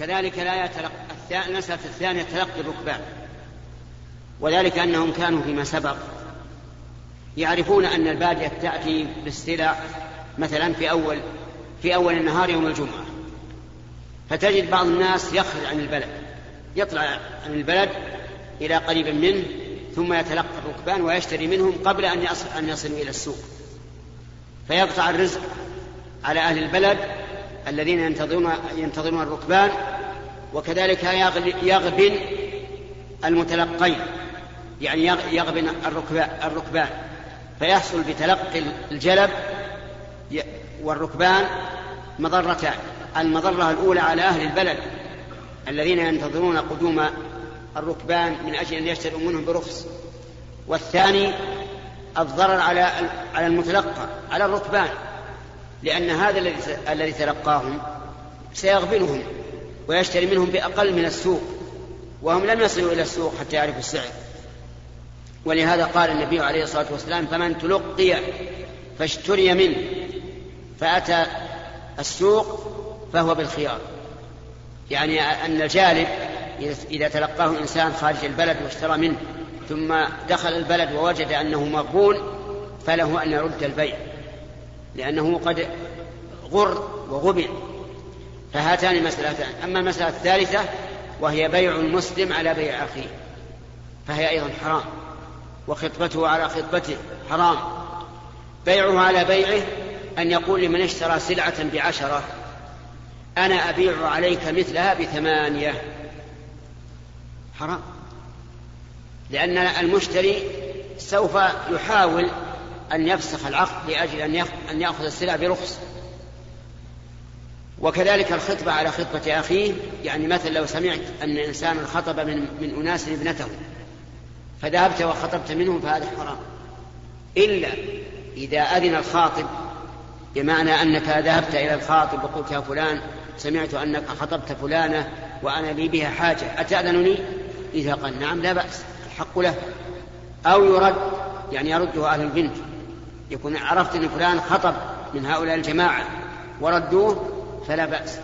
كذلك لا يتلقى المسألة الثانية تلقي الركبان. وذلك أنهم كانوا فيما سبق يعرفون أن البادية تأتي بالسلع مثلا في أول في أول النهار يوم الجمعة. فتجد بعض الناس يخرج عن البلد يطلع عن البلد إلى قريب منه ثم يتلقى الركبان ويشتري منهم قبل أن يصل أن يصلوا إلى السوق. فيقطع الرزق على أهل البلد الذين ينتظرون ينتظرون الركبان وكذلك يغبن المتلقين يعني يغبن الركبان فيحصل بتلقي الجلب والركبان مضرتان المضرة الأولى على أهل البلد الذين ينتظرون قدوم الركبان من أجل أن يشتروا منهم برخص والثاني الضرر على على المتلقى على الركبان لأن هذا الذي الذي تلقاهم سيغبنهم. ويشتري منهم بأقل من السوق وهم لم يصلوا إلى السوق حتى يعرفوا السعر. ولهذا قال النبي عليه الصلاة والسلام فمن تلقي فاشتري منه فأتى السوق فهو بالخيار. يعني أن الجالب إذا تلقاه إنسان خارج البلد واشترى منه ثم دخل البلد ووجد أنه مغبون فله أن يرد البيع لأنه قد غر وغبن. فهاتان مسألتان أما المسألة الثالثة وهي بيع المسلم على بيع أخيه فهي أيضا حرام وخطبته على خطبته حرام. بيعه على بيعه أن يقول لمن اشترى سلعة بعشرة أنا أبيع عليك مثلها بثمانية. حرام لأن المشتري سوف يحاول أن يفسخ العقد لأجل أن يأخذ السلع برخص. وكذلك الخطبة على خطبة أخيه يعني مثلا لو سمعت أن إنسانا خطب من, من أناس ابنته فذهبت وخطبت منهم فهذا حرام. إلا إذا أذن الخاطب بمعنى أنك ذهبت إلى الخاطب وقلت يا فلان سمعت أنك خطبت فلانة وأنا لي بها حاجة أتأذنني؟ إذا قال نعم لا بأس الحق له. أو يرد يعني يرده أهل البنت يكون عرفت أن فلان خطب من هؤلاء الجماعة وردوه فلا بأس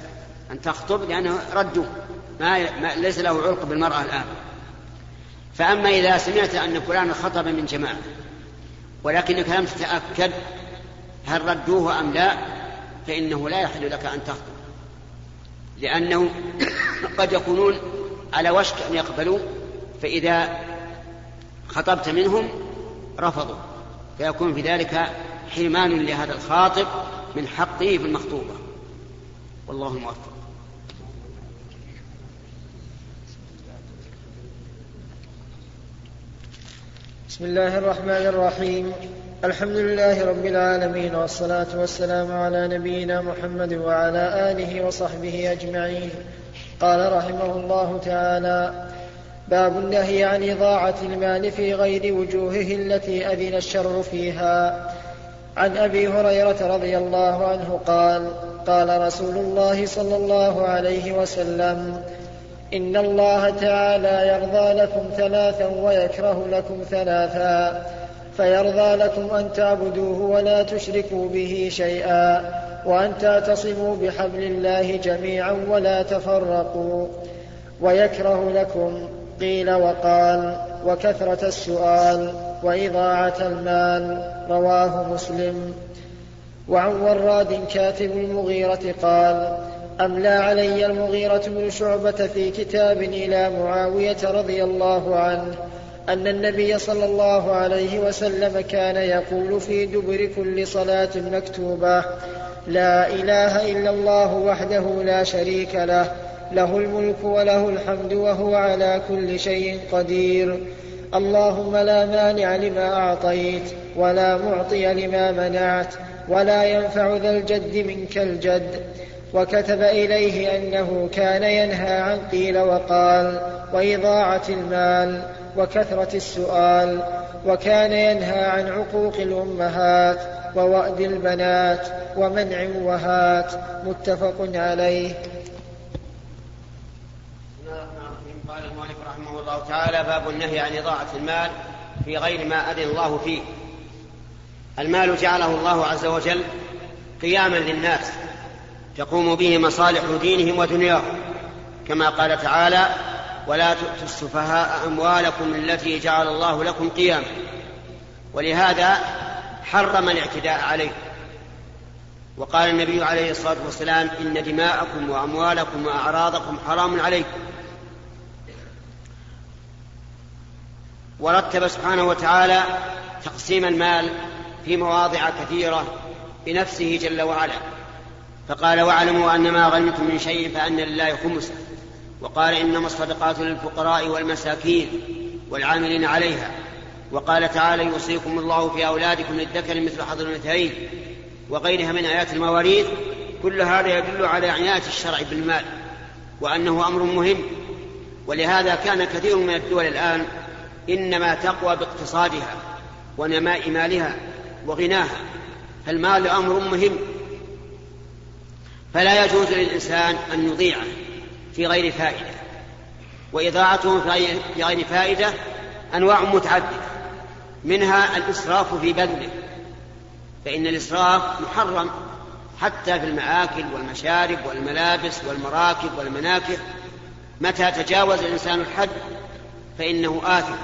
أن تخطب لأنه ردوه ما, ما ليس له علق بالمرأة الآن. فأما إذا سمعت أن فلان خطب من جماعة ولكنك لم تتأكد هل ردوه أم لا فإنه لا يحل لك أن تخطب. لأنه قد يكونون على وشك أن يقبلوا فإذا خطبت منهم رفضوا. فيكون في ذلك حرمان لهذا الخاطب من حقه في المخطوبة. والله موفق. بسم الله الرحمن الرحيم. الحمد لله رب العالمين والصلاة والسلام على نبينا محمد وعلى آله وصحبه أجمعين. قال رحمه الله تعالى باب النهي عن إضاعة المال في غير وجوهه التي أذن الشر فيها. عن أبي هريرة رضي الله عنه قال قال رسول الله صلى الله عليه وسلم إن الله تعالى يرضى لكم ثلاثا ويكره لكم ثلاثا فيرضى لكم أن تعبدوه ولا تشركوا به شيئا وأن تعتصموا بحبل الله جميعا ولا تفرقوا. ويكره لكم قيل وقال وكثرة السؤال وإضاعة المال رواه مسلم. وعن وراد كاتب المغيرة قال أملى علي المغيرة بن شعبة في كتاب إلى معاوية رضي الله عنه أن النبي صلى الله عليه وسلم كان يقول في دبر كل صلاة مكتوبة لا إله إلا الله وحده لا شريك له له الملك وله الحمد وهو على كل شيء قدير. اللهم لا مانع لما أعطيت ولا معطي لما منعت ولا ينفع ذا الجد منك الجد. وكتب إليه أنه كان ينهى عن قيل وقال وإضاعة المال وكثرة السؤال وكان ينهى عن عقوق الأمهات ووأد البنات ومنع وهات متفق عليه. قال المؤلف رحمه الله تعالى باب النهي عن إضاعة المال في غير ما أذن الله فيه. المال جعله الله عز وجل قياما للناس تقوم به مصالح دينهم ودنياهم. كما قال تعالى ولا تؤتوا السفهاء أموالكم التي جعل الله لكم قياما. ولهذا حرم الاعتداء عليه وقال النبي عليه الصلاة والسلام إن دماءكم وأموالكم وأعراضكم حرام عليكم. ورتب سبحانه وتعالى تقسيم المال في مواضع كثيرة بنفسه جل وعلا. فقال واعلموا أن ما غنمتم من شيء فأن لله خمسة. وقال إنما الصدقات للفقراء والمساكين والعاملين عليها. وقال تعالى يوصيكم الله في أولادكم للذكر مثل حظ الأنثيين وغيرها من آيات المواريث. كل هذا يدل على عناية الشرع بالمال وأنه أمر مهم. ولهذا كان كثير من الدول الآن إنما تقوى باقتصادها ونماء مالها وغناها. فالمال أمر مهم. فلا يجوز للإنسان أن يضيعه في غير فائدة. وإضاعته في غير فائدة أنواع متعددة. منها الإسراف في بذله. فإن الإسراف محرم حتى في المآكل والمشارب والملابس والمراكب والمناكب. متى تجاوز الإنسان الحد فإنه آثم.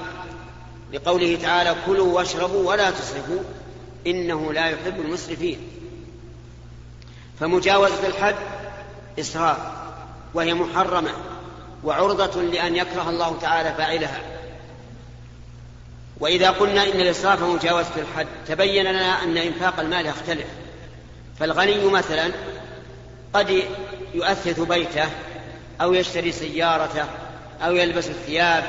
لقوله تعالى كلوا واشربوا ولا تسرفوا إنه لا يحب المسرفين. فمجاوزة الحد إسراف وهي محرمة وعرضة لأن يكره الله تعالى فاعلها. وإذا قلنا إن الإسراف مجاوزة الحد تبين لنا أن إنفاق المال يختلف. فالغني مثلا قد يؤثث بيته أو يشتري سيارته أو يلبس الثياب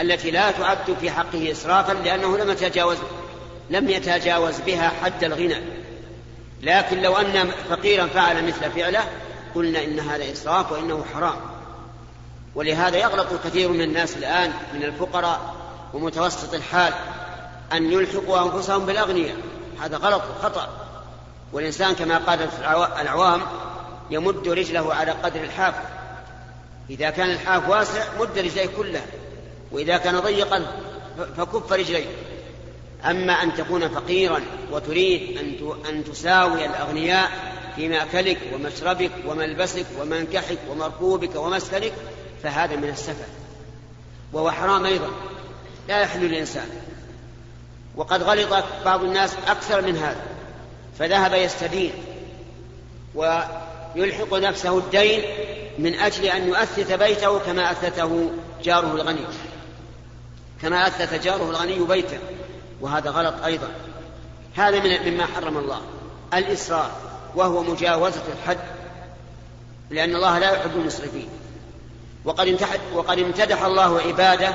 التي لا تعد في حقه إسرافا لأنه لم يتجاوز لم يتجاوز بها حد الغنى. لكن لو أن فقيرا فعل مثل فعله قلنا إن هذا إسراف وإنه حرام. ولهذا يغلط كثير من الناس الآن من الفقراء ومتوسط الحال أن يلحقوا أنفسهم بالأغنياء. هذا غلط وخطأ. والإنسان كما قالت العوام يمد رجله على قدر الحاف. إذا كان الحاف واسع مد رجليه كلها. وإذا كان ضيقا فكف رجليه. أما أن تكون فقيرا وتريد أن تساوي الأغنياء في مأكلك ومشربك وملبسك ومنكحك ومركوبك ومسكنك فهذا من السفه. وهو حرام أيضا. لا يحل للإنسان. وقد غلط بعض الناس أكثر من هذا. فذهب يستدين. ويلحق نفسه الدين من أجل أن يؤثث بيته كما أثثه جاره الغني. كما أثث جاره الغني بيته. وهذا غلط أيضا. هذا من مما حرم الله. الإسراف وهو مجاوزة الحد لأن الله لا يحب المسرفين. وقد وقد امتدح الله عباده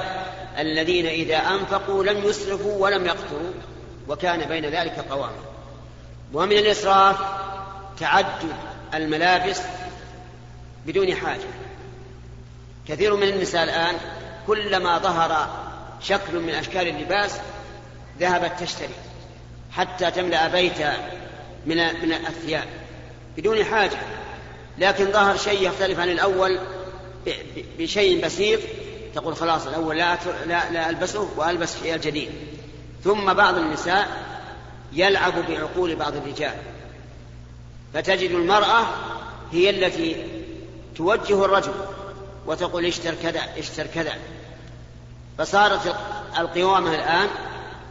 الذين إذا أنفقوا لم يسرفوا ولم يقتروا وكان بين ذلك قواما ومن الإسراف تعدد الملابس بدون حاجة. كثير من النساء الآن كلما ظهر شكل من أشكال اللباس ذهبت تشتري حتى تملأ بيتها من من الثياب بدون حاجة. لكن ظهر شيء يختلف عن الأول بشيء بسيط. تقول خلاص الأول لا, لا, لا ألبسه وألبس شيء جديد. ثم بعض النساء يلعب بعقول بعض الرجال. فتجد المرأة هي التي توجه الرجل وتقول اشتر كذا اشتر كذا. فصارت القوامة الآن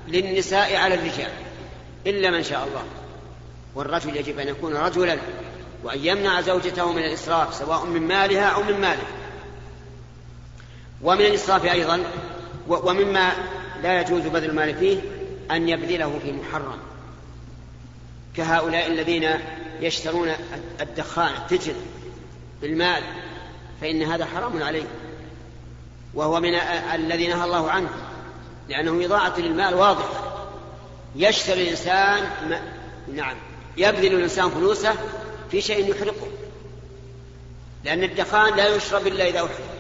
للنساء على الرجال إلا من شاء الله. والرجل يجب أن يكون رجلا وأن يمنع زوجته من الإسراف سواء من مالها أو من ماله. ومن الإسراف أيضا ومما لا يجوز بذل المال فيه أن يبذله في محرم. كهؤلاء الذين يشترون الدخان التجر بالمال فإن هذا حرام عليه وهو من الذي نهى الله عنه. لأنه إضاعة للمال واضحة. يشتري الإنسان ما نعم يبذل الإنسان فلوسه في شيء يحرقه. لأن الدخان لا يشرب إلا إذا أحرق.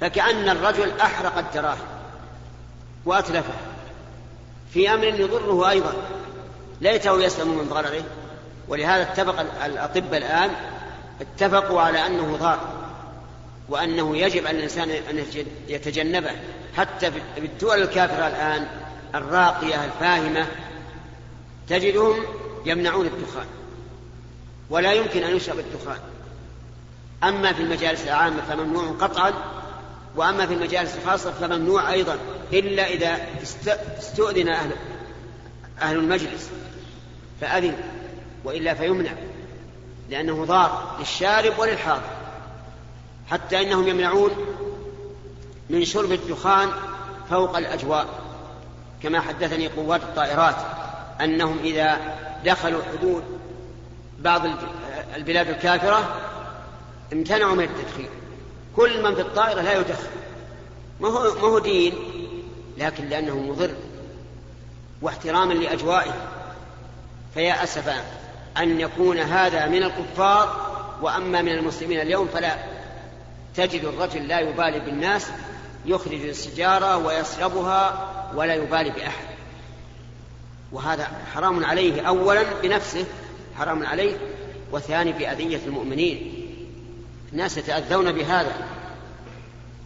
فكأن الرجل أحرق الدراهم وأتلفها في أمر يضره أيضا. ليته يسلم من ضرره. ولهذا اتفق الأطباء الآن اتفقوا على أنه ضار. وأنه يجب على الإنسان أن يتجنبه. حتى في الدول الكافرة الآن الراقية الفاهمة تجدهم يمنعون الدخان. ولا يمكن أن يشرب الدخان. أما في المجالس العامة فممنوع قطعا وأما في المجالس الخاصة فممنوع أيضا إلا إذا استؤذن أهل أهل المجلس. فأذن وإلا فيمنع لأنه ضار للشارب وللحاضر. حتى إنهم يمنعون من شرب الدخان فوق الأجواء. كما حدثني قوات الطائرات أنهم إذا دخلوا حدود بعض البلاد الكافرة امتنعوا من التدخين. كل من في الطائرة لا يدخن. ما هو, ما هو دين؟ لكن لأنه مضر واحتراما لأجوائه فيا أسفا أن يكون هذا من الكفار وأما من المسلمين اليوم فلا. تجد الرجل لا يبالي بالناس يخرج السجارة ويشربها ولا يبالي بأحد. وهذا حرام عليه أولا بنفسه حرام عليه وثاني بأذية المؤمنين. الناس يتأذون بهذا.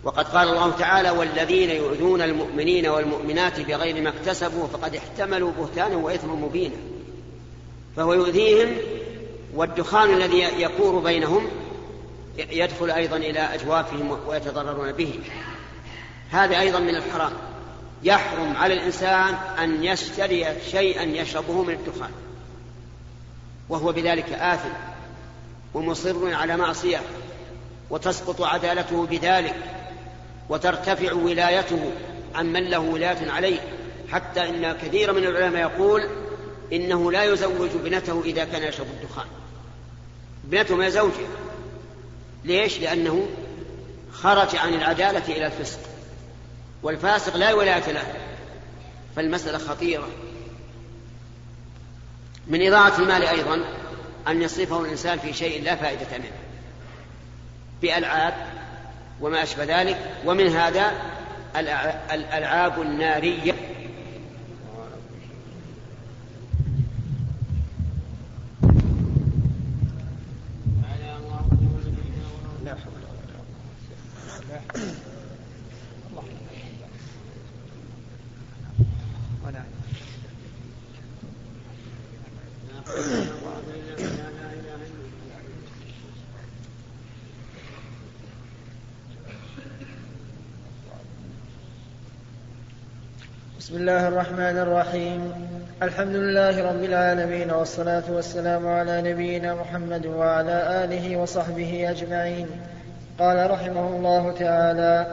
وقد قال الله تعالى والذين يؤذون المؤمنين والمؤمنات بغير ما اكتسبوا فقد احتملوا بهتانا وإثما مبينا. فهو يؤذيهم والدخان الذي يكور بينهم يدخل أيضا إلى أجوافهم ويتضررون به. هذا أيضا من الحرام. يحرم على الإنسان أن يشتري شيئا يشربه من الدخان وهو بذلك آثم ومصر على معصية وتسقط عدالته بذلك وترتفع ولايته عن من له ولاية عليه. حتى إن كثير من العلماء يقول إنه لا يزوج ابنته إذا كان يشرب الدخان. ابنته ما زوجه ليش؟ لأنه خرج عن العدالة إلى الفسق والفاسق لا ولاية له فالمسألة خطيرة من إضاعة المال أيضا أن يصرفه الإنسان في شيء لا فائدة منه بألعاب وما أشبه ذلك ومن هذا الألعاب النارية الله الرحمن الرحيم. الحمد لله رب العالمين والصلاة والسلام على نبينا محمد وعلى آله وصحبه أجمعين. قال رحمه الله تعالى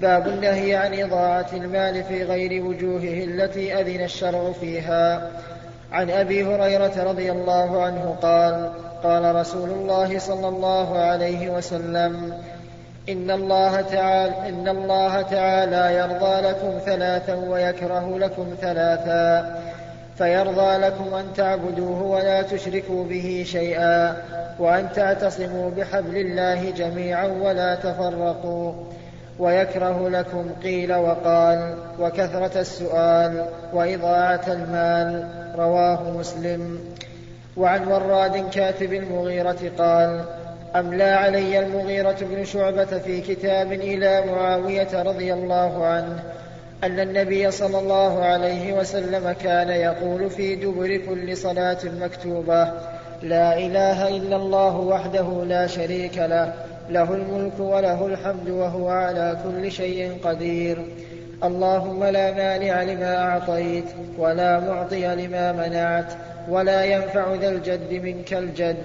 باب النهي عن إضاعة المال في غير وجوهه التي أذن الشرع فيها. عن أبي هريرة رضي الله عنه قال قال رسول الله صلى الله عليه وسلم إن الله تعالى إن الله تعالى يرضى لكم ثلاثا ويكره لكم ثلاثا. فيرضى لكم أن تعبدوه ولا تشركوا به شيئا وأن تعتصموا بحبل الله جميعا ولا تفرقوا. ويكره لكم قيل وقال وكثرة السؤال وإضاعة المال. رواه مسلم. وعن وراد كاتب المغيرة قال أملى علي المغيرة بن شعبة في كتاب إلى معاوية رضي الله عنه أن النبي صلى الله عليه وسلم كان يقول في دبر كل صلاة مكتوبة لا إله إلا الله وحده لا شريك له له الملك وله الحمد وهو على كل شيء قدير. اللهم لا مانع لما أعطيت ولا معطي لما منعت ولا ينفع ذا الجد منك الجد.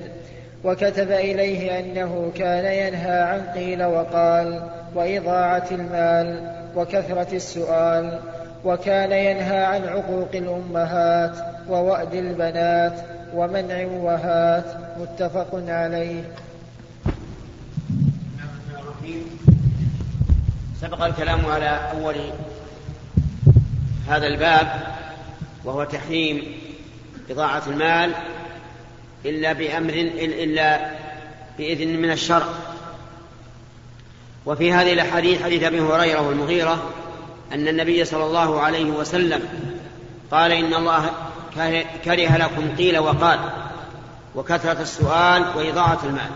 وكتب إليه أنه كان ينهى عن قيل وقال وإضاعة المال وكثرة السؤال وكان ينهى عن عقوق الأمهات ووأد البنات ومنع وهات متفق عليه. سبق الكلام على أول هذا الباب وهو تحريم إضاعة المال إلا بأمر إلا بإذن من الشرع. وفي هذه الأحاديث حديث أبي هريرة والمغيرة أن النبي صلى الله عليه وسلم قال إن الله كره لكم قيل وقال وكثرة السؤال وإضاعة المال.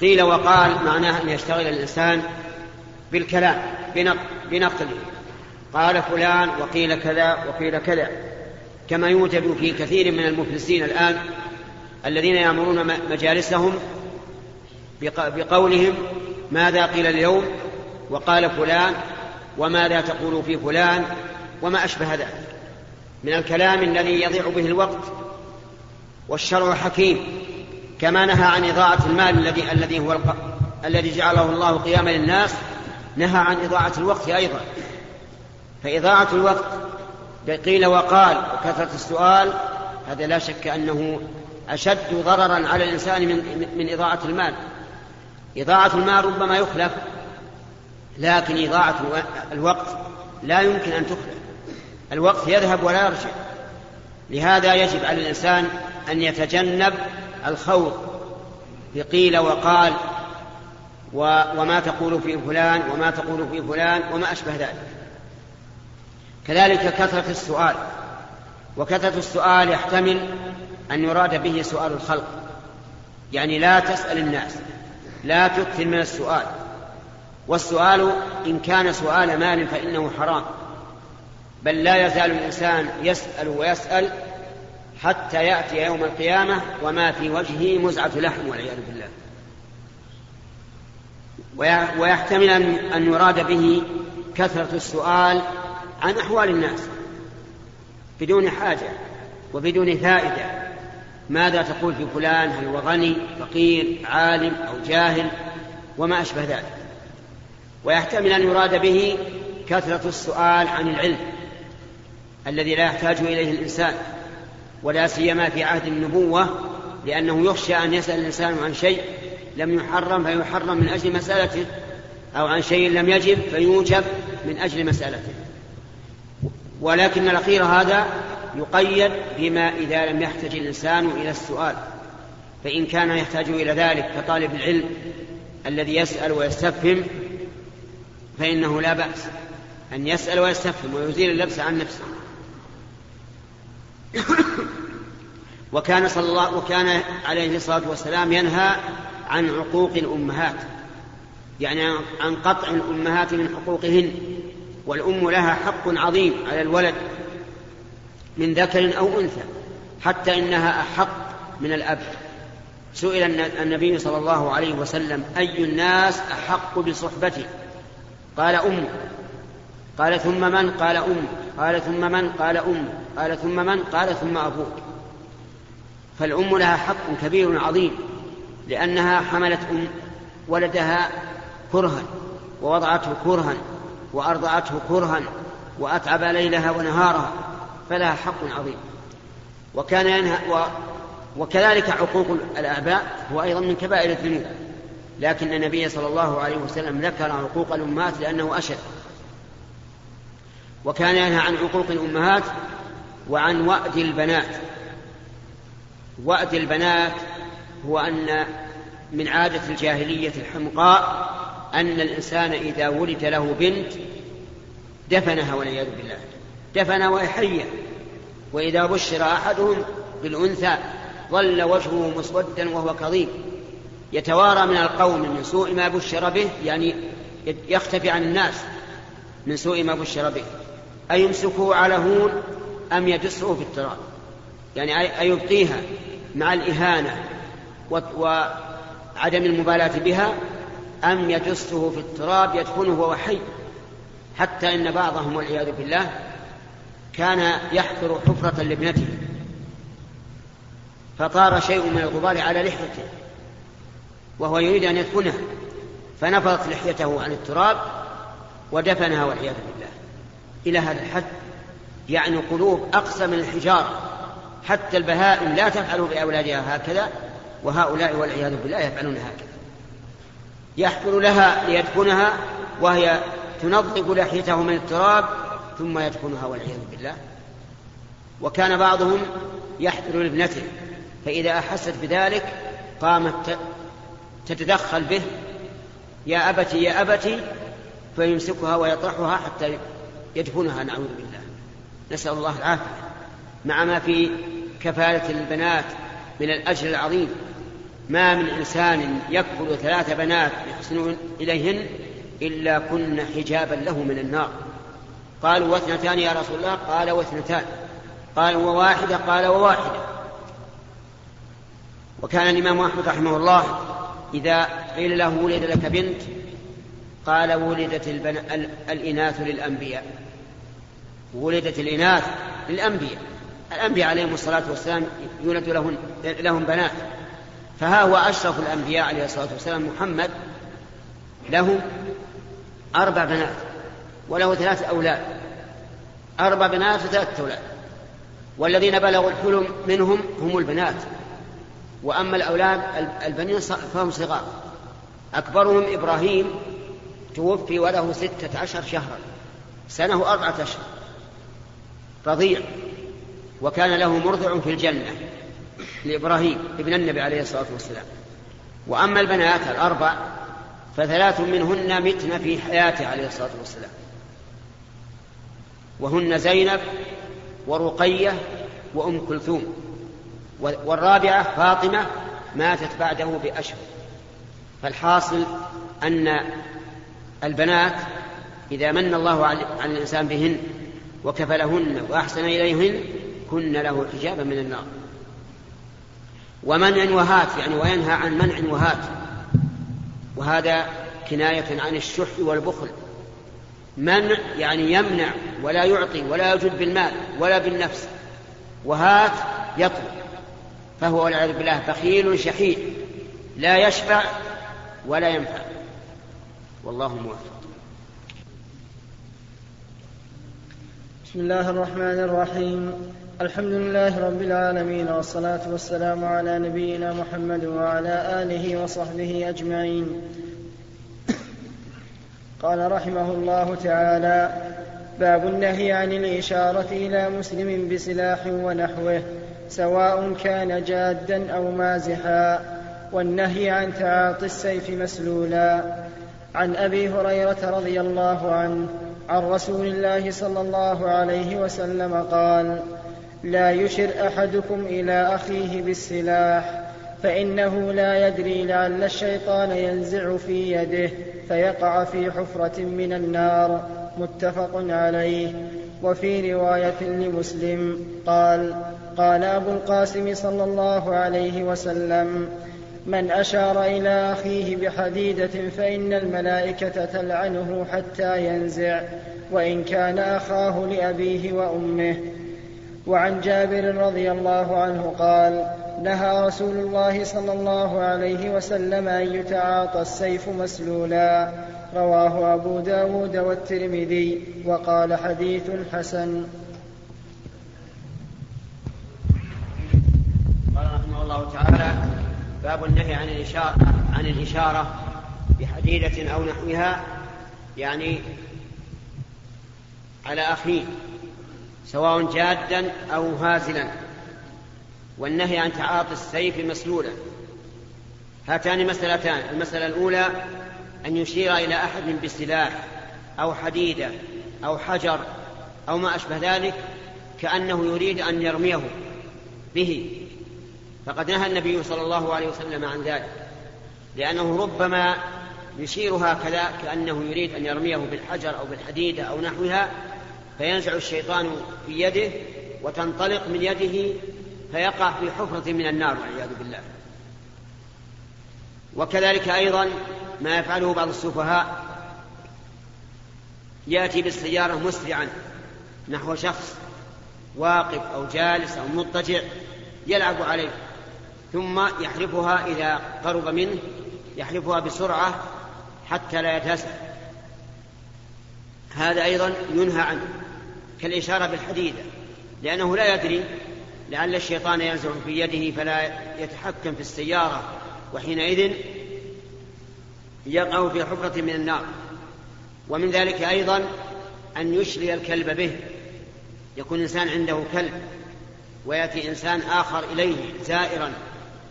قيل وقال معناه أن يشتغل الإنسان بالكلام بنقله. قال فلان وقيل كذا وقيل كذا. كما يوجد في كثير من المفلسين الآن الذين يأمرون مجالسهم بقولهم ماذا قيل اليوم وقال فلان وماذا تقول في فلان وما أشبه ذلك. من الكلام الذي يضيع به الوقت والشرع حكيم كما نهى عن إضاعة المال الذي الذي هو الق... الذي جعله الله قياما للناس نهى عن إضاعة الوقت أيضا. فإضاعة الوقت قيل وقال وكثرة السؤال هذا لا شك أنه أشد ضررا على الإنسان من, من إضاعة المال. إضاعة المال ربما يخلف لكن إضاعة الوقت لا يمكن أن تخلف. الوقت يذهب ولا يرجع. لهذا يجب على الإنسان أن يتجنب الخوض. بقيل وقال وما تقول في فلان وما تقول في فلان وما أشبه ذلك. كذلك كثرة السؤال. وكثرة السؤال يحتمل أن يراد به سؤال الخلق. يعني لا تسأل الناس لا تكثر من السؤال. والسؤال إن كان سؤال مال فإنه حرام. بل لا يزال الإنسان يسأل ويسأل حتى يأتي يوم القيامة وما في وجهه مزعة لحم والعياذ بالله. ويحتمل أن يراد به كثرة السؤال عن أحوال الناس بدون حاجة وبدون فائدة. ماذا تقول في فلان؟ هل هو غني فقير عالم أو جاهل؟ وما أشبه ذلك. ويحتمل أن يراد به كثرة السؤال عن العلم الذي لا يحتاج إليه الإنسان ولا سيما في عهد النبوة لأنه يخشى أن يسأل الإنسان عن شيء لم يحرم فيحرم من أجل مسألته أو عن شيء لم يجب فيوجب من أجل مسألته. ولكن الأخير هذا يقيد بما إذا لم يحتج الإنسان إلى السؤال فإن كان يحتاج إلى ذلك كطالب العلم الذي يسأل ويستفهم فإنه لا بأس أن يسأل ويستفهم ويزيل اللبس عن نفسه. وكان صلى الله وكان عليه الصلاة والسلام ينهى عن عقوق الأمهات يعني عن قطع الأمهات من حقوقهن والأم لها حق عظيم على الولد من ذكر أو أنثى حتى إنها أحق من الأب. سئل النبي صلى الله عليه وسلم أي الناس أحق بصحبته؟ قال أم. قال ثم من؟ قال أم. قال ثم من؟ قال أم. قال ثم من؟ قال ثم أبوك فالأم لها حق كبير عظيم لأنها حملت أم ولدها كرها ووضعته كرها وأرضعته كرها وأتعب ليلها ونهارها. فلها حق عظيم. وكان ينهى و وكذلك عقوق الآباء هو أيضا من كبائر الذنوب. لكن النبي صلى الله عليه وسلم ذكر عقوق الأمهات لأنه أشد. وكان ينهى عن عقوق الأمهات وعن وأد البنات. وأد البنات هو أن من عادة الجاهلية الحمقاء أن الإنسان إذا ولد له بنت دفنها والعياذ بالله. دفنها وهي حية وإذا بشر أحدهم بالأنثى ظل وجهه مسودا وهو كظيم. يتوارى من القوم من سوء ما بشر به يعني يختفي عن الناس من سوء ما بشر به. أيمسكه على هون أم يدسه في التراب؟ يعني أيبقيها مع الإهانة وعدم المبالاة بها أم يدسه في التراب يدفنه وهو حي؟ حتى إن بعضهم والعياذ بالله كان يحفر حفرة لابنته فطار شيء من الغبار على لحيته وهو يريد أن يدفنها فنفضت لحيته عن التراب ودفنها والعياذ بالله. إلى هذا الحد يعني قلوب أقسى من الحجارة حتى البهائم لا تفعل بأولادها هكذا وهؤلاء والعياذ بالله يفعلون هكذا. يحفر لها ليدفنها وهي تنظف لحيته من التراب ثم يدفنها والعياذ بالله. وكان بعضهم يحفر لابنته فإذا أحست بذلك قامت تتدخل به يا أبتي يا أبتي فيمسكها ويطرحها حتى يدفنها نعوذ بالله. نسأل الله العافية. مع ما في كفالة البنات من الأجر العظيم ما من إنسان يكفل ثلاث بنات يحسنون إليهن إلا كن حجابا له من النار. قالوا واثنتان يا رسول الله؟ قال واثنتان. قال وواحدة قال وواحدة وكان الإمام أحمد رحمه الله إذا قيل له ولد لك بنت قال ولدت البن... الإناث للأنبياء. ولدت الإناث للأنبياء. الأنبياء عليهم الصلاة والسلام يولد لهم, لهم بنات. فها هو أشرف الأنبياء عليه الصلاة والسلام محمد له أربع بنات. وله ثلاث أولاد. أربع بنات وثلاثة أولاد. والذين بلغوا الحلم منهم هم البنات. وأما الأولاد البنين فهم صغار. أكبرهم إبراهيم توفي وله ستة عشر شهرا. سنة وأربعة أشهر رضيع وكان له مرضع في الجنة لإبراهيم ابن النبي عليه الصلاة والسلام. وأما البنات الأربع فثلاث منهن متن في حياته عليه الصلاة والسلام. وهن زينب ورقية وأم كلثوم. والرابعة فاطمة ماتت بعده بأشهر. فالحاصل أن البنات إذا من الله على الإنسان بهن وكفلهن وأحسن إليهن كن له حجابا من النار. ومنع وهات يعني وينهى عن منع وهات. وهذا كناية عن الشح والبخل. منع يعني يمنع ولا يعطي ولا يجد بالمال ولا بالنفس. وهات يطلب. فهو والعياذ بالله بخيل شحيح. لا يشفع ولا ينفع. والله موفق. بسم الله الرحمن الرحيم. الحمد لله رب العالمين والصلاة والسلام على نبينا محمد وعلى آله وصحبه أجمعين. قال رحمه الله تعالى باب النهي عن الإشارة إلى مسلم بسلاح ونحوه سواء كان جادا أو مازحا والنهي عن تعاطي السيف مسلولا. عن أبي هريرة رضي الله عنه عن رسول الله صلى الله عليه وسلم قال لا يشر أحدكم إلى أخيه بالسلاح. فإنه لا يدري لعل الشيطان ينزع في يده فيقع في حفرة من النار. متفق عليه. وفي رواية لمسلم قال قال أبو القاسم صلى الله عليه وسلم من أشار إلى أخيه بحديدة فإن الملائكة تلعنه حتى ينزع وإن كان أخاه لأبيه وأمه وعن جابر رضي الله عنه قال نهى رسول الله صلى الله عليه وسلم أن يتعاطى السيف مسلولا. رواه أبو داود والترمذي وقال حديث حسن. قال رحمه الله تعالى باب النهي عن الإشارة عن الإشارة بحديدة أو نحوها يعني على أخيه. سواء جادا أو هازلا والنهي عن تعاطي السيف مسلولا. هاتان مسألتان المسألة الأولى أن يشير إلى أحد بسلاح أو حديدة أو حجر أو ما أشبه ذلك كأنه يريد أن يرميه به. فقد نهى النبي صلى الله عليه وسلم عن ذلك لأنه ربما يشير هكذا كأنه يريد أن يرميه بالحجر أو بالحديدة أو نحوها فينزع الشيطان في يده وتنطلق من يده فيقع في حفرة من النار والعياذ بالله. وكذلك أيضا ما يفعله بعض السفهاء يأتي بالسيارة مسرعا نحو شخص واقف أو جالس أو مضطجع يلعب عليه ثم يحرفها إذا قرب منه يحرفها بسرعة حتى لا يتسع. هذا أيضا ينهى عنه. كالإشارة بالحديدة لأنه لا يدري لعل الشيطان ينزع في يده فلا يتحكم في السيارة وحينئذ يقع في حفرة من النار. ومن ذلك أيضا أن يشري الكلب به يكون إنسان عنده كلب ويأتي إنسان آخر إليه زائرا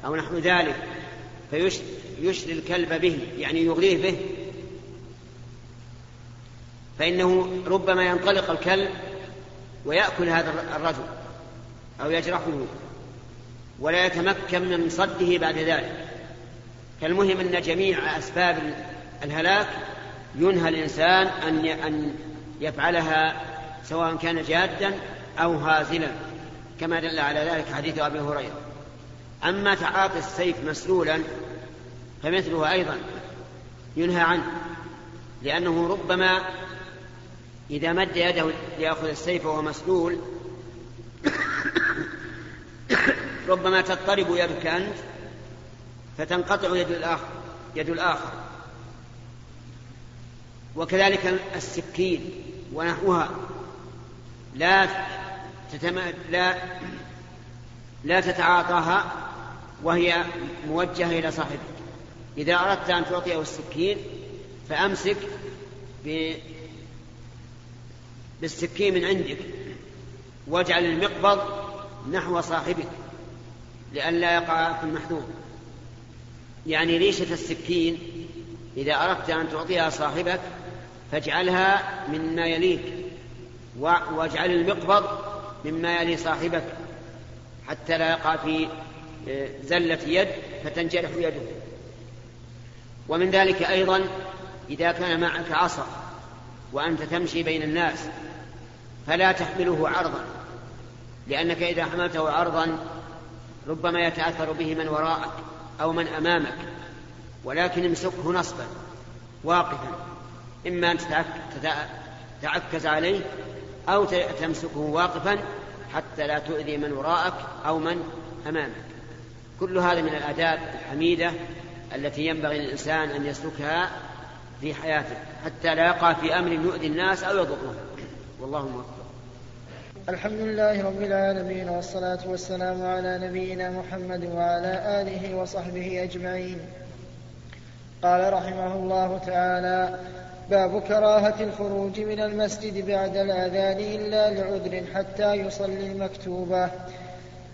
أو نحو ذلك فيشري الكلب به يعني يغريه به. فإنه ربما ينطلق الكلب ويأكل هذا الرجل أو يجرحه ولا يتمكن من صده بعد ذلك. فالمهم أن جميع أسباب الهلاك ينهى الإنسان أن أن يفعلها سواء كان جادا أو هازلا كما دل على ذلك حديث أبي هريرة. أما تعاطي السيف مسلولا فمثله أيضا ينهى عنه لأنه ربما إذا مد يده ليأخذ السيف وهو مسلول ربما تضطرب يدك أنت فتنقطع يد الآخر يد الآخر وكذلك السكين ونحوها لا تتم... لا لا تتعاطاها وهي موجهة إلى صاحبك إذا أردت أن تعطيه السكين فأمسك. بالسكين من عندك واجعل المقبض نحو صاحبك لئلا يقع في المحذور يعني ريشة السكين إذا أردت أن تعطيها صاحبك فاجعلها مما يليك واجعل المقبض مما يلي صاحبك حتى لا يقع في آه، زلة يد فتنجرح يده. ومن ذلك أيضا إذا كان معك عصا وأنت تمشي بين الناس فلا تحمله عرضا لأنك إذا حملته عرضا ربما يتأثر به من وراءك أو من أمامك ولكن امسكه نصبا واقفا إما أن تتعكز عليه أو تمسكه واقفا حتى لا تؤذي من وراءك أو من أمامك. كل هذا من الآداب الحميدة التي ينبغي للإنسان أن يسلكها في حياته حتى لا يقع في أمر يؤذي الناس أو يضرهم. والله موفق. الحمد لله رب العالمين والصلاة والسلام على نبينا محمد وعلى آله وصحبه أجمعين. قال رحمه الله تعالى باب كراهة الخروج من المسجد بعد الأذان إلا لعذر حتى يصلي المكتوبة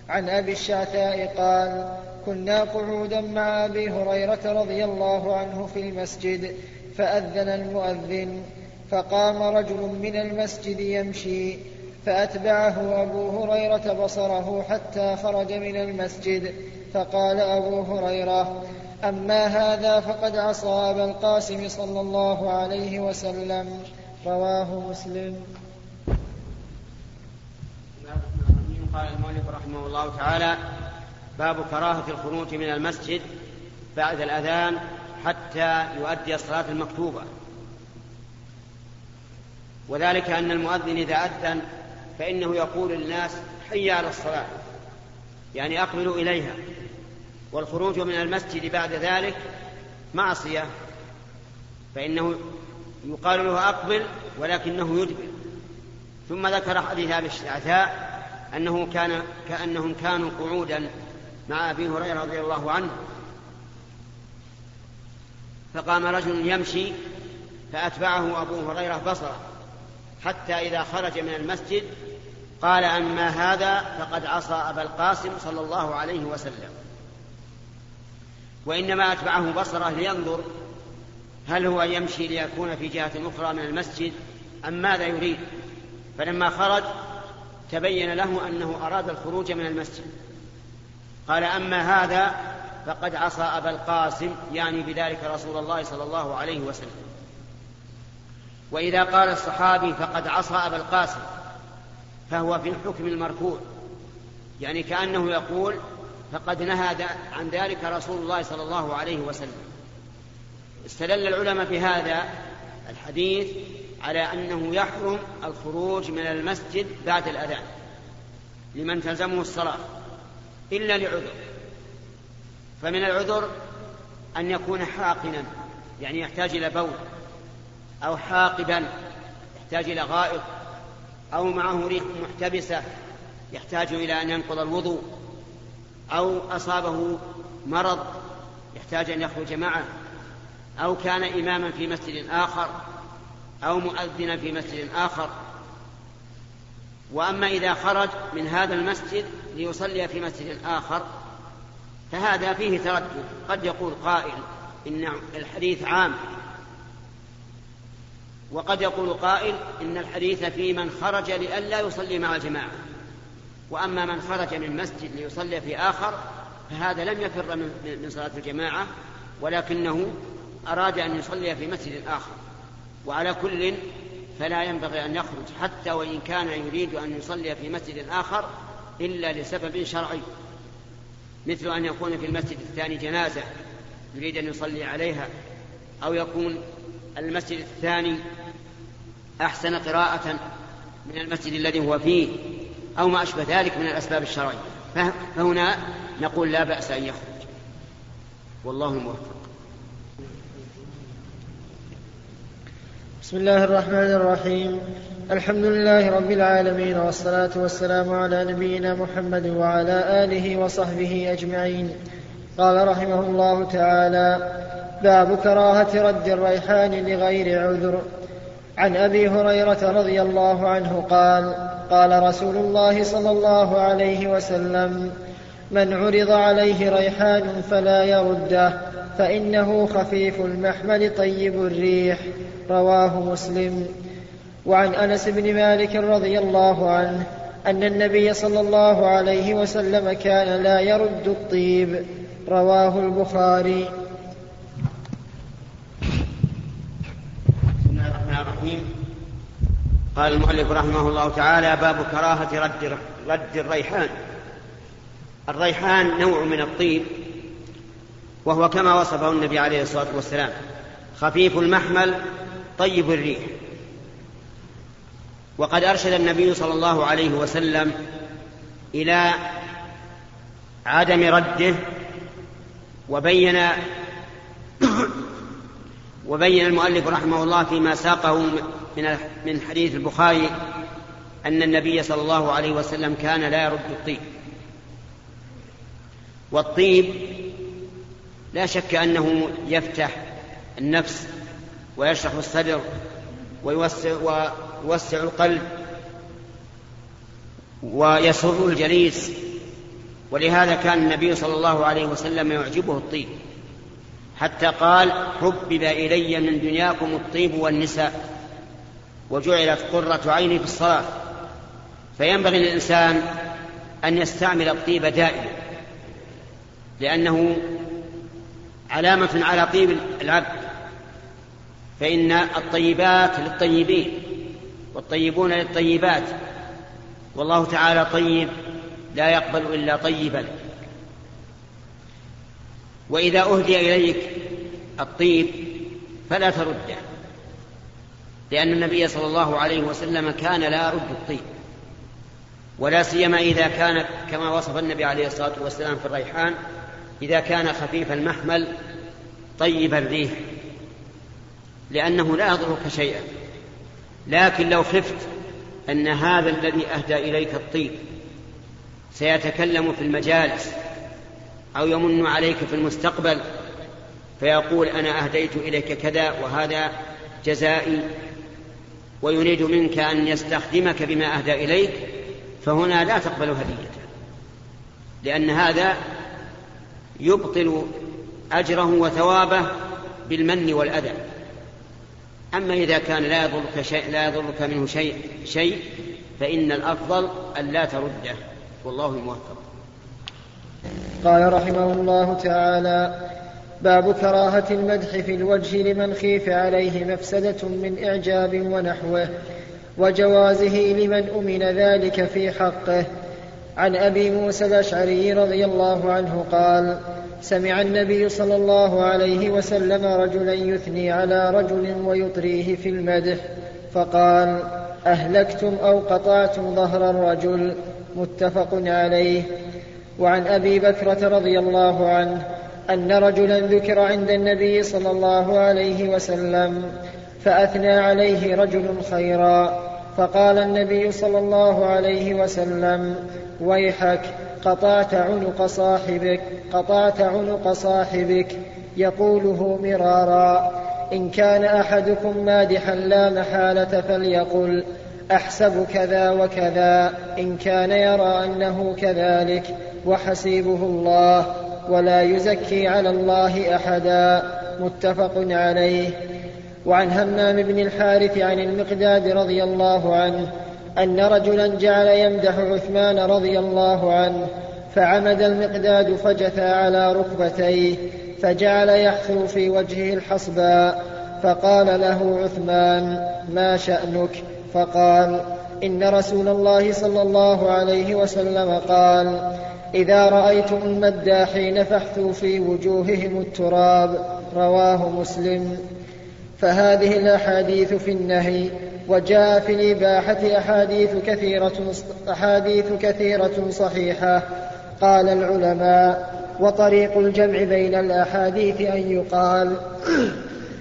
عن أبي الشعثاء قال كنا قعودا مع أبي هريرة رضي الله عنه في المسجد فأذن المؤذن. فقام رجل من المسجد يمشي فأتبعه أبو هريرة بصره حتى خرج من المسجد فقال أبو هريرة أما هذا فقد عصى أبا القاسم صلى الله عليه وسلم. رواه مسلم. قال المؤلف رحمه الله تعالى باب كراهة الخروج من المسجد بعد الأذان حتى يؤدي الصلاة المكتوبة. وذلك أن المؤذن إذا أذن فإنه يقول للناس حي على الصلاة يعني أقبلوا إليها والخروج من المسجد بعد ذلك معصية فإنه يقال له أقبل ولكنه يدبر. ثم ذكر حديث أبي الشعثاء أنه كان كأنهم كانوا قعودا مع أبي هريرة رضي الله عنه فقام رجل يمشي فأتبعه أبو هريرة بصرة. حتى إذا خرج من المسجد قال أما هذا فقد عصى أبا القاسم صلى الله عليه وسلم. وإنما أتبعه بصرة لينظر هل هو يمشي ليكون في جهة أخرى من المسجد أم ماذا يريد. فلما خرج تبين له أنه أراد الخروج من المسجد. قال أما هذا فقد عصى أبا القاسم يعني بذلك رسول الله صلى الله عليه وسلم. وإذا قال الصحابي فقد عصى أبا القاسم فهو في الحكم المرفوع يعني كأنه يقول فقد نهى عن ذلك رسول الله صلى الله عليه وسلم. استدل العلماء بهذا الحديث على أنه يحرم الخروج من المسجد بعد الأذان لمن تلزمه الصلاة إلا لعذر. فمن العذر أن يكون حاقنا يعني يحتاج إلى بول. أو حاقبا يحتاج إلى غائط أو معه ريح محتبسة يحتاج إلى أن ينقض الوضوء أو أصابه مرض يحتاج أن يخرج معه أو كان إماما في مسجد آخر أو مؤذنا في مسجد آخر. وأما إذا خرج من هذا المسجد ليصلي في مسجد آخر فهذا فيه تردد. قد يقول قائل إن الحديث عام. وقد يقول قائل إن الحديث في من خرج لئلا يصلي مع الجماعة. وأما من خرج من مسجد ليصلي في آخر فهذا لم يفر من صلاة الجماعة ولكنه أراد أن يصلي في مسجد آخر. وعلى كل فلا ينبغي أن يخرج حتى وإن كان يريد أن يصلي في مسجد آخر إلا لسبب شرعي. مثل أن يكون في المسجد الثاني جنازة يريد أن يصلي عليها أو يكون المسجد الثاني أحسن قراءة من المسجد الذي هو فيه أو ما أشبه ذلك من الأسباب الشرعية. فهنا نقول لا بأس أن يخرج. والله الموفق بسم الله الرحمن الرحيم. الحمد لله رب العالمين والصلاة والسلام على نبينا محمد وعلى آله وصحبه أجمعين. قال رحمه الله تعالى باب كراهة رد الريحان لغير عذر. عن أبي هريرة رضي الله عنه قال قال رسول الله صلى الله عليه وسلم من عرض عليه ريحان فلا يرده فإنه خفيف المحمل طيب الريح. رواه مسلم. وعن أنس بن مالك رضي الله عنه أن النبي صلى الله عليه وسلم كان لا يرد الطيب. رواه البخاري بسم الله الرحمن الرحيم. قال المؤلف رحمه الله تعالى باب كراهة رد رد الريحان. الريحان نوع من الطيب وهو كما وصفه النبي عليه الصلاة والسلام خفيف المحمل طيب الريح. وقد أرشد النبي صلى الله عليه وسلم إلى عدم رده وبين وبين المؤلف رحمه الله فيما ساقه من من حديث البخاري أن النبي صلى الله عليه وسلم كان لا يرد الطيب. والطيب لا شك أنه يفتح النفس ويشرح الصدر ويوسع, ويوسع القلب ويسر الجليس. ولهذا كان النبي صلى الله عليه وسلم يعجبه الطيب. حتى قال حبب إلي من دنياكم الطيب والنساء. وجعلت قرة عيني في الصلاة. فينبغي للإنسان أن يستعمل الطيب دائما لأنه علامة على طيب العبد. فإن الطيبات للطيبين والطيبون للطيبات. والله تعالى طيب لا يقبل إلا طيبا. وإذا أهدي إليك الطيب فلا ترده لأن النبي صلى الله عليه وسلم كان لا يرد الطيب ولا سيما إذا كان كما وصف النبي عليه الصلاة والسلام في الريحان إذا كان خفيف المحمل طيب الريح لأنه لا يضرك شيئا. لكن لو خفت أن هذا الذي أهدى إليك الطيب سيتكلم في المجالس أو يمن عليك في المستقبل فيقول أنا أهديت إليك كذا وهذا جزائي ويريد منك أن يستخدمك بما أهدى إليك فهنا لا تقبل هديته لأن هذا يبطل أجره وثوابه بالمن والأذى أما إذا كان لا يضرك شيء لا يضرك منه شيء شيء فإن الأفضل أن لا ترده والله الموفق. قال رحمه الله تعالى: باب كراهة المدح في الوجه لمن خيف عليه مفسدة من إعجاب ونحوه وجوازه لمن أمن ذلك في حقه. عن أبي موسى الأشعري رضي الله عنه قال: سمع النبي صلى الله عليه وسلم رجلا يثني على رجل ويطريه في المدح فقال أهلكتم أو قطعتم ظهر الرجل؟ متفق عليه. وعن أبي بكرة رضي الله عنه أن رجلا ذكر عند النبي صلى الله عليه وسلم فأثنى عليه رجل خيرا فقال النبي صلى الله عليه وسلم ويحك قطعت عنق صاحبك قطعت عنق صاحبك يقوله مرارا. إن كان أحدكم مادحا لا محالة فليقل. أحسب كذا وكذا إن كان يرى أنه كذلك وحسيبه الله ولا يزكي على الله أحدا. متفق عليه. وعن همام بن الحارث عن المقداد رضي الله عنه أن رجلا جعل يمدح عثمان رضي الله عنه فعمد المقداد فجثى على ركبتيه فجعل يحثو في وجهه الحصباء فقال له عثمان ما شأنك؟ فقال إن رسول الله صلى الله عليه وسلم قال إذا رأيتم المداحين فاحثوا في وجوههم التراب رواه مسلم. فهذه الأحاديث في النهي وجاء في الإباحة أحاديث كثيرة أحاديث كثيرة صحيحة. قال العلماء وطريق الجمع بين الأحاديث أن يقال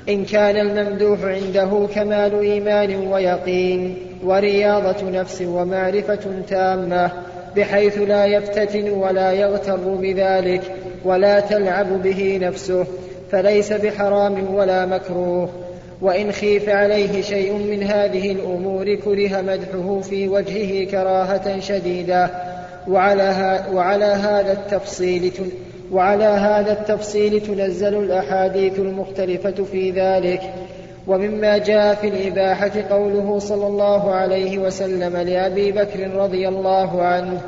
إن كان الممدوح عنده كمال إيمان ويقين ورياضة نفس ومعرفة تامة بحيث لا يفتتن ولا يغتر بذلك ولا تلعب به نفسه فليس بحرام ولا مكروه. وإن خيف عليه شيء من هذه الأمور كره مدحه في وجهه كراهة شديدة. وعلى, وعلى هذا التفصيل وعلى هذا التفصيل تنزل الأحاديث المختلفة في ذلك ومما جاء في الإباحة قوله صلى الله عليه وسلم لأبي بكر رضي الله عنه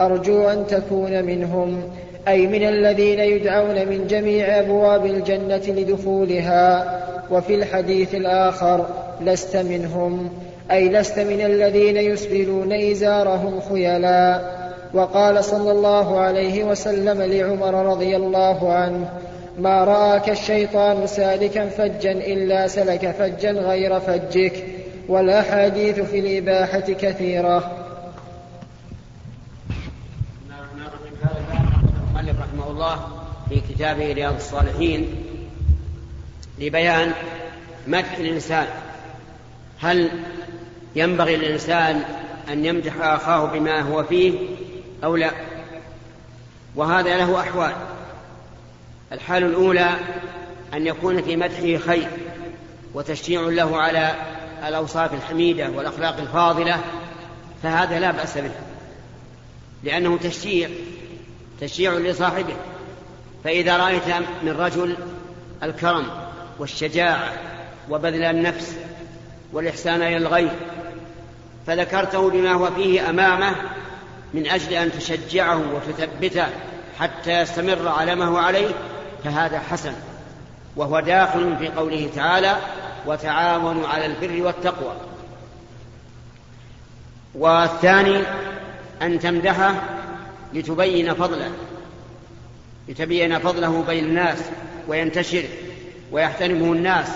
أرجو أن تكون منهم أي من الذين يدعون من جميع أبواب الجنة لدخولها وفي الحديث الآخر لست منهم أي لست من الذين يسبلون إزارهم خيلا وقال صلى الله عليه وسلم لعمر رضي الله عنه ما رآك الشيطان سالكا فجا إلا سلك فجا غير فجك والأحاديث في الإباحة كثيرة. المؤلف رحمه الله في كتابه رياض الصالحين لبيان مدح الإنسان. هل ينبغي للإنسان أن يمدح أخاه بما هو فيه أو لا؟ وهذا له أحوال. الحال الأولى أن يكون في مدحه خير وتشجيع له على الأوصاف الحميدة والأخلاق الفاضلة فهذا لا بأس به. لأنه تشجيع تشجيع لصاحبه. فإذا رأيت من رجل الكرم والشجاعة وبذل النفس والإحسان إلى الغير فذكرته بما هو فيه أمامه من أجل أن تشجعه وتثبته حتى يستمر على ما هو عليه فهذا حسن. وهو داخل في قوله تعالى وتعاونوا على البر والتقوى والثاني أن تمدحه لتبين فضله لتبين فضله بين الناس وينتشر ويحترمه الناس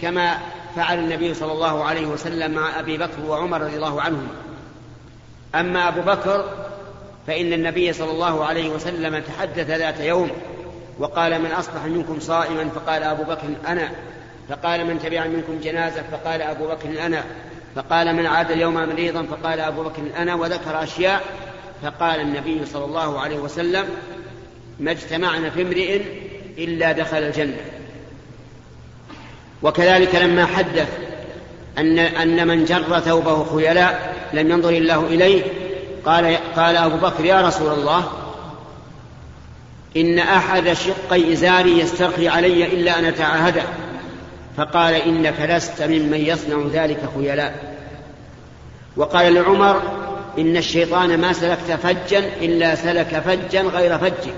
كما فعل النبي صلى الله عليه وسلم مع أبي بكر وعمر رضي الله عنهم أما أبو بكر فإن النبي صلى الله عليه وسلم تحدث ذات يوم وقال من أصبح منكم صائما فقال أبو بكر أنا فقال من تبع منكم جنازة فقال أبو بكر أنا فقال من عاد اليوم مريضا فقال أبو بكر أنا وذكر أشياء فقال النبي صلى الله عليه وسلم ما اجتمعنا في امرئ إلا دخل الجنة. وكذلك لما حدث أن أن من جر ثوبه خيلاء لم ينظر الله إليه قال قال أبو بكر يا رسول الله إن أحد شقي إزاري يسترخي علي إلا أن أتعاهده فقال إنك لست ممن يصنع ذلك خيلاء. وقال لعمر إن الشيطان ما سلكت فجا إلا سلك فجا غير فجك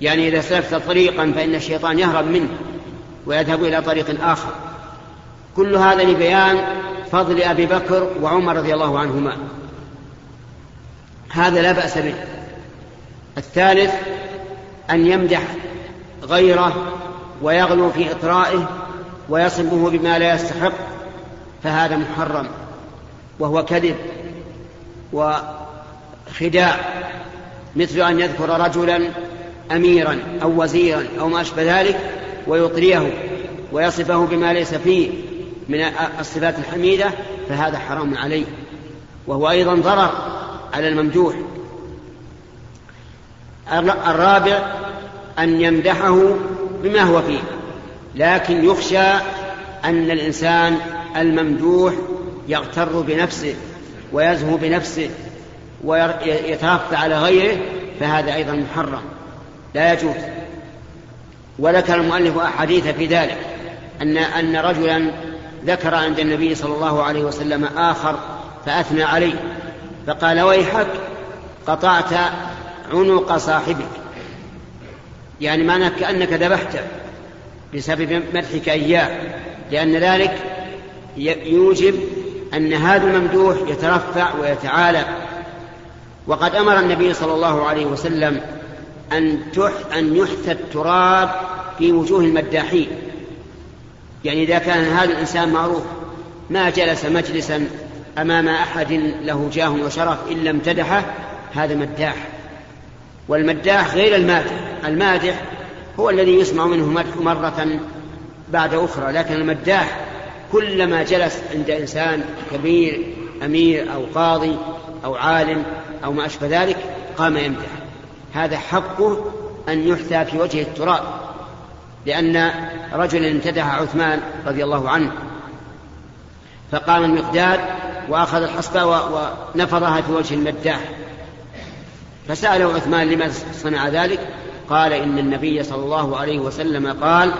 يعني إذا سلكت طريقا فإن الشيطان يهرب منه ويذهب إلى طريق آخر. كل هذا لبيان فضل أبي بكر وعمر رضي الله عنهما. هذا لا بأس به. الثالث أن يمدح غيره ويغلو في إطرائه ويصفه بما لا يستحق فهذا محرم وهو كذب وخداع. مثل أن يذكر رجلا أميرا أو وزيرا أو ما أشبه ذلك ويطريه ويصفه بما ليس فيه من الصفات الحميدة فهذا حرام عليه وهو أيضا ضرر على الممدوح الرابع أن يمدحه بما هو فيه. لكن يخشى أن الإنسان الممدوح يغتر بنفسه ويزهو بنفسه ويترفع على غيره فهذا أيضا محرم. لا يجوز. وذكر المؤلف أحاديث في ذلك أن أن رجلا ذكر عند النبي صلى الله عليه وسلم آخر فأثنى عليه فقال ويحك قطعت عنق صاحبك. يعني معنى كأنك ذبحته بسبب مدحك إياه لأن ذلك يوجب أن هذا الممدوح يترفع ويتعالى. وقد أمر النبي صلى الله عليه وسلم أن أن يحثى التراب في وجوه المداحين. يعني إذا كان هذا الإنسان معروف ما جلس مجلسا أمام أحد له جاه وشرف إلا امتدحه هذا مداح. والمداح غير المادح. المادح هو الذي يسمع منه مدح مرة بعد أخرى لكن المداح كلما جلس عند إنسان كبير أمير أو قاضي أو عالم أو ما أشبه ذلك قام يمدح. هذا حقه أن يحثى في وجه التراب. لأن رجلا امتدح عثمان رضي الله عنه فقام المقداد وأخذ الحصبة ونفضها في وجه المداح. فسأله عثمان لماذا صنع ذلك؟ قال إن النبي صلى الله عليه وسلم قال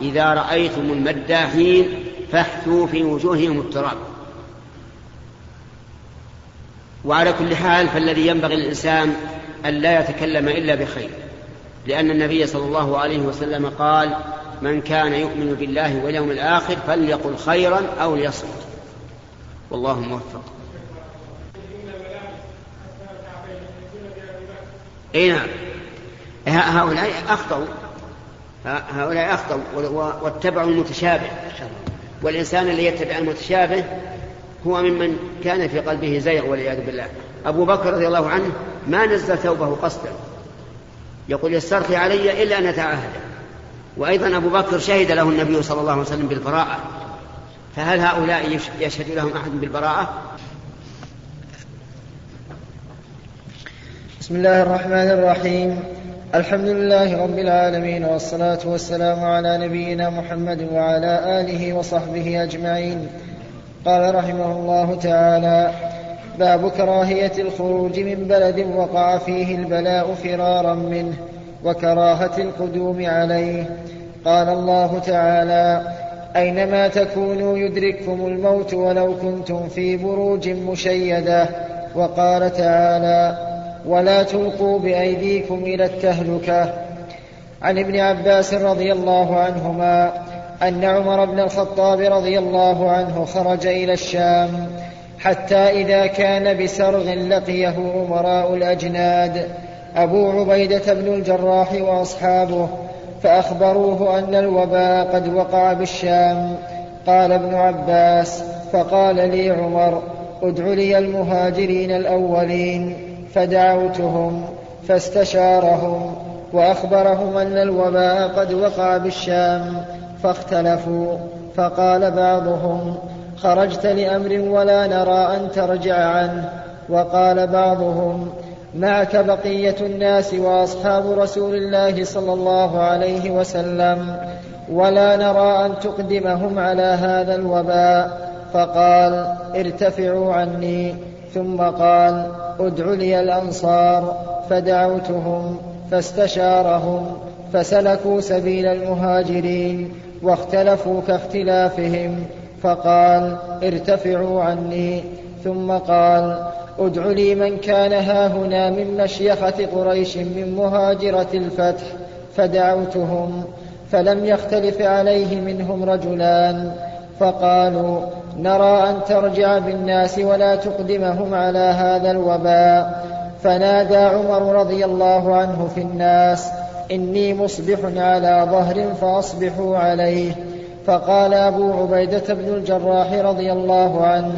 إذا رأيتم المداحين فاحثوا في وجوههم التراب. وعلى كل حال فالذي ينبغي للإنسان أن لا يتكلم إلا بخير. لأن النبي صلى الله عليه وسلم قال من كان يؤمن بالله واليوم الآخر فليقل خيرا أو ليصمت. والله موفق. إي نعم. هؤلاء أخطأوا. هؤلاء أخطأوا واتبعوا المتشابه. والإنسان الذي يتبع المتشابه هو ممن كان في قلبه زيغ والعياذ بالله. أبو بكر رضي الله عنه ما نزل ثوبه قصدا. يقول يسترخي علي إلا أن أتعاهد. وأيضا أبو بكر شهد له النبي صلى الله عليه وسلم بالبراءة. فهل هؤلاء يشهد لهم أحد بالبراءة؟ بسم الله الرحمن الرحيم. الحمد لله رب العالمين والصلاة والسلام على نبينا محمد وعلى آله وصحبه أجمعين. قال رحمه الله تعالى باب كراهية الخروج من بلد وقع فيه البلاء فرارا منه وكراهة القدوم عليه. قال الله تعالى أينما تكونوا يدرككم الموت ولو كنتم في بروج مشيدة. وقال تعالى ولا تلقوا بأيديكم إلى التهلكة. عن ابن عباس رضي الله عنهما أن عمر بن الخطاب رضي الله عنه خرج إلى الشام حتى إذا كان بسرغ لقيه أمراء الأجناد. أبو عبيدة بن الجراح وأصحابه فأخبروه أن الوباء قد وقع بالشام. قال ابن عباس فقال لي عمر ادع لي المهاجرين الأولين. فدعوتهم فاستشارهم وأخبرهم أن الوباء قد وقع بالشام. فاختلفوا فقال بعضهم خرجت لأمر ولا نرى أن ترجع عنه. وقال بعضهم معك بقية الناس وأصحاب رسول الله صلى الله عليه وسلم ولا نرى أن تقدمهم على هذا الوباء. فقال ارتفعوا عني. ثم قال ادع لي الأنصار. فدعوتهم فاستشارهم فسلكوا سبيل المهاجرين واختلفوا كاختلافهم. فقال ارتفعوا عني. ثم قال ادع لي من كان هاهنا من مشيخة قريش من مهاجرة الفتح فدعوتهم فلم يختلف عليه منهم رجلان. فقالوا نرى أن ترجع بالناس ولا تقدمهم على هذا الوباء. فنادى عمر رضي الله عنه في الناس إني مصبح على ظهر فأصبحوا عليه. فقال أبو عبيدة بن الجراح رضي الله عنه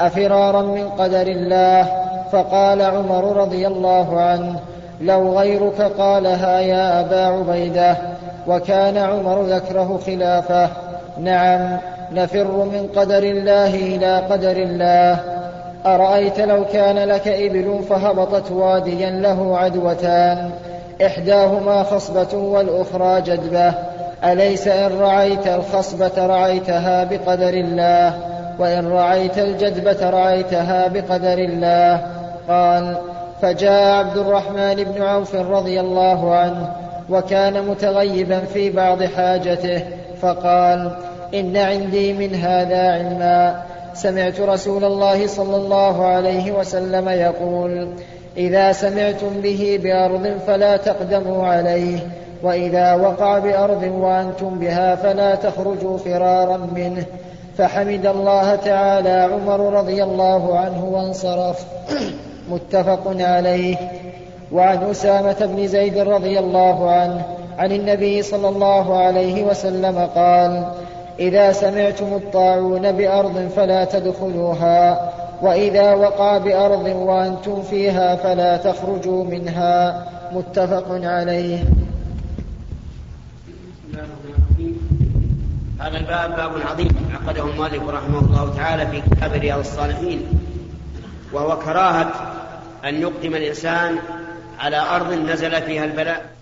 أفرارا من قدر الله؟ فقال عمر رضي الله عنه لو غيرك قالها يا أبا عبيدة وكان عمر ذكره خلافه. نعم نفر من قدر الله إلى قدر الله. أرأيت لو كان لك إبل فهبطت واديا له عدوتان إحداهما خصبة والأخرى جدبة. أليس إن رعيت الخصبة رعيتها بقدر الله وإن رعيت الجدبة رعيتها بقدر الله؟ قال فجاء عبد الرحمن بن عوف رضي الله عنه وكان متغيبا في بعض حاجته فقال إن عندي من هذا علما. سمعت رسول الله صلى الله عليه وسلم يقول إذا سمعتم به بأرض فلا تقدموا عليه وإذا وقع بأرض وأنتم بها فلا تخرجوا فرارا منه. فحمد الله تعالى عمر رضي الله عنه وانصرف. متفق عليه. وعن أسامة بن زيد رضي الله عنه عن النبي صلى الله عليه وسلم قال إذا سمعتم الطاعون بأرض فلا تدخلوها وإذا وقع بأرض وأنتم فيها فلا تخرجوا منها. متفق عليه. هذا الباب باب عظيم عقده المؤلف رحمه الله تعالى في كتاب رياض الصالحين وهو كراهة أن يقدم الإنسان على أرض نزل فيها البلاء.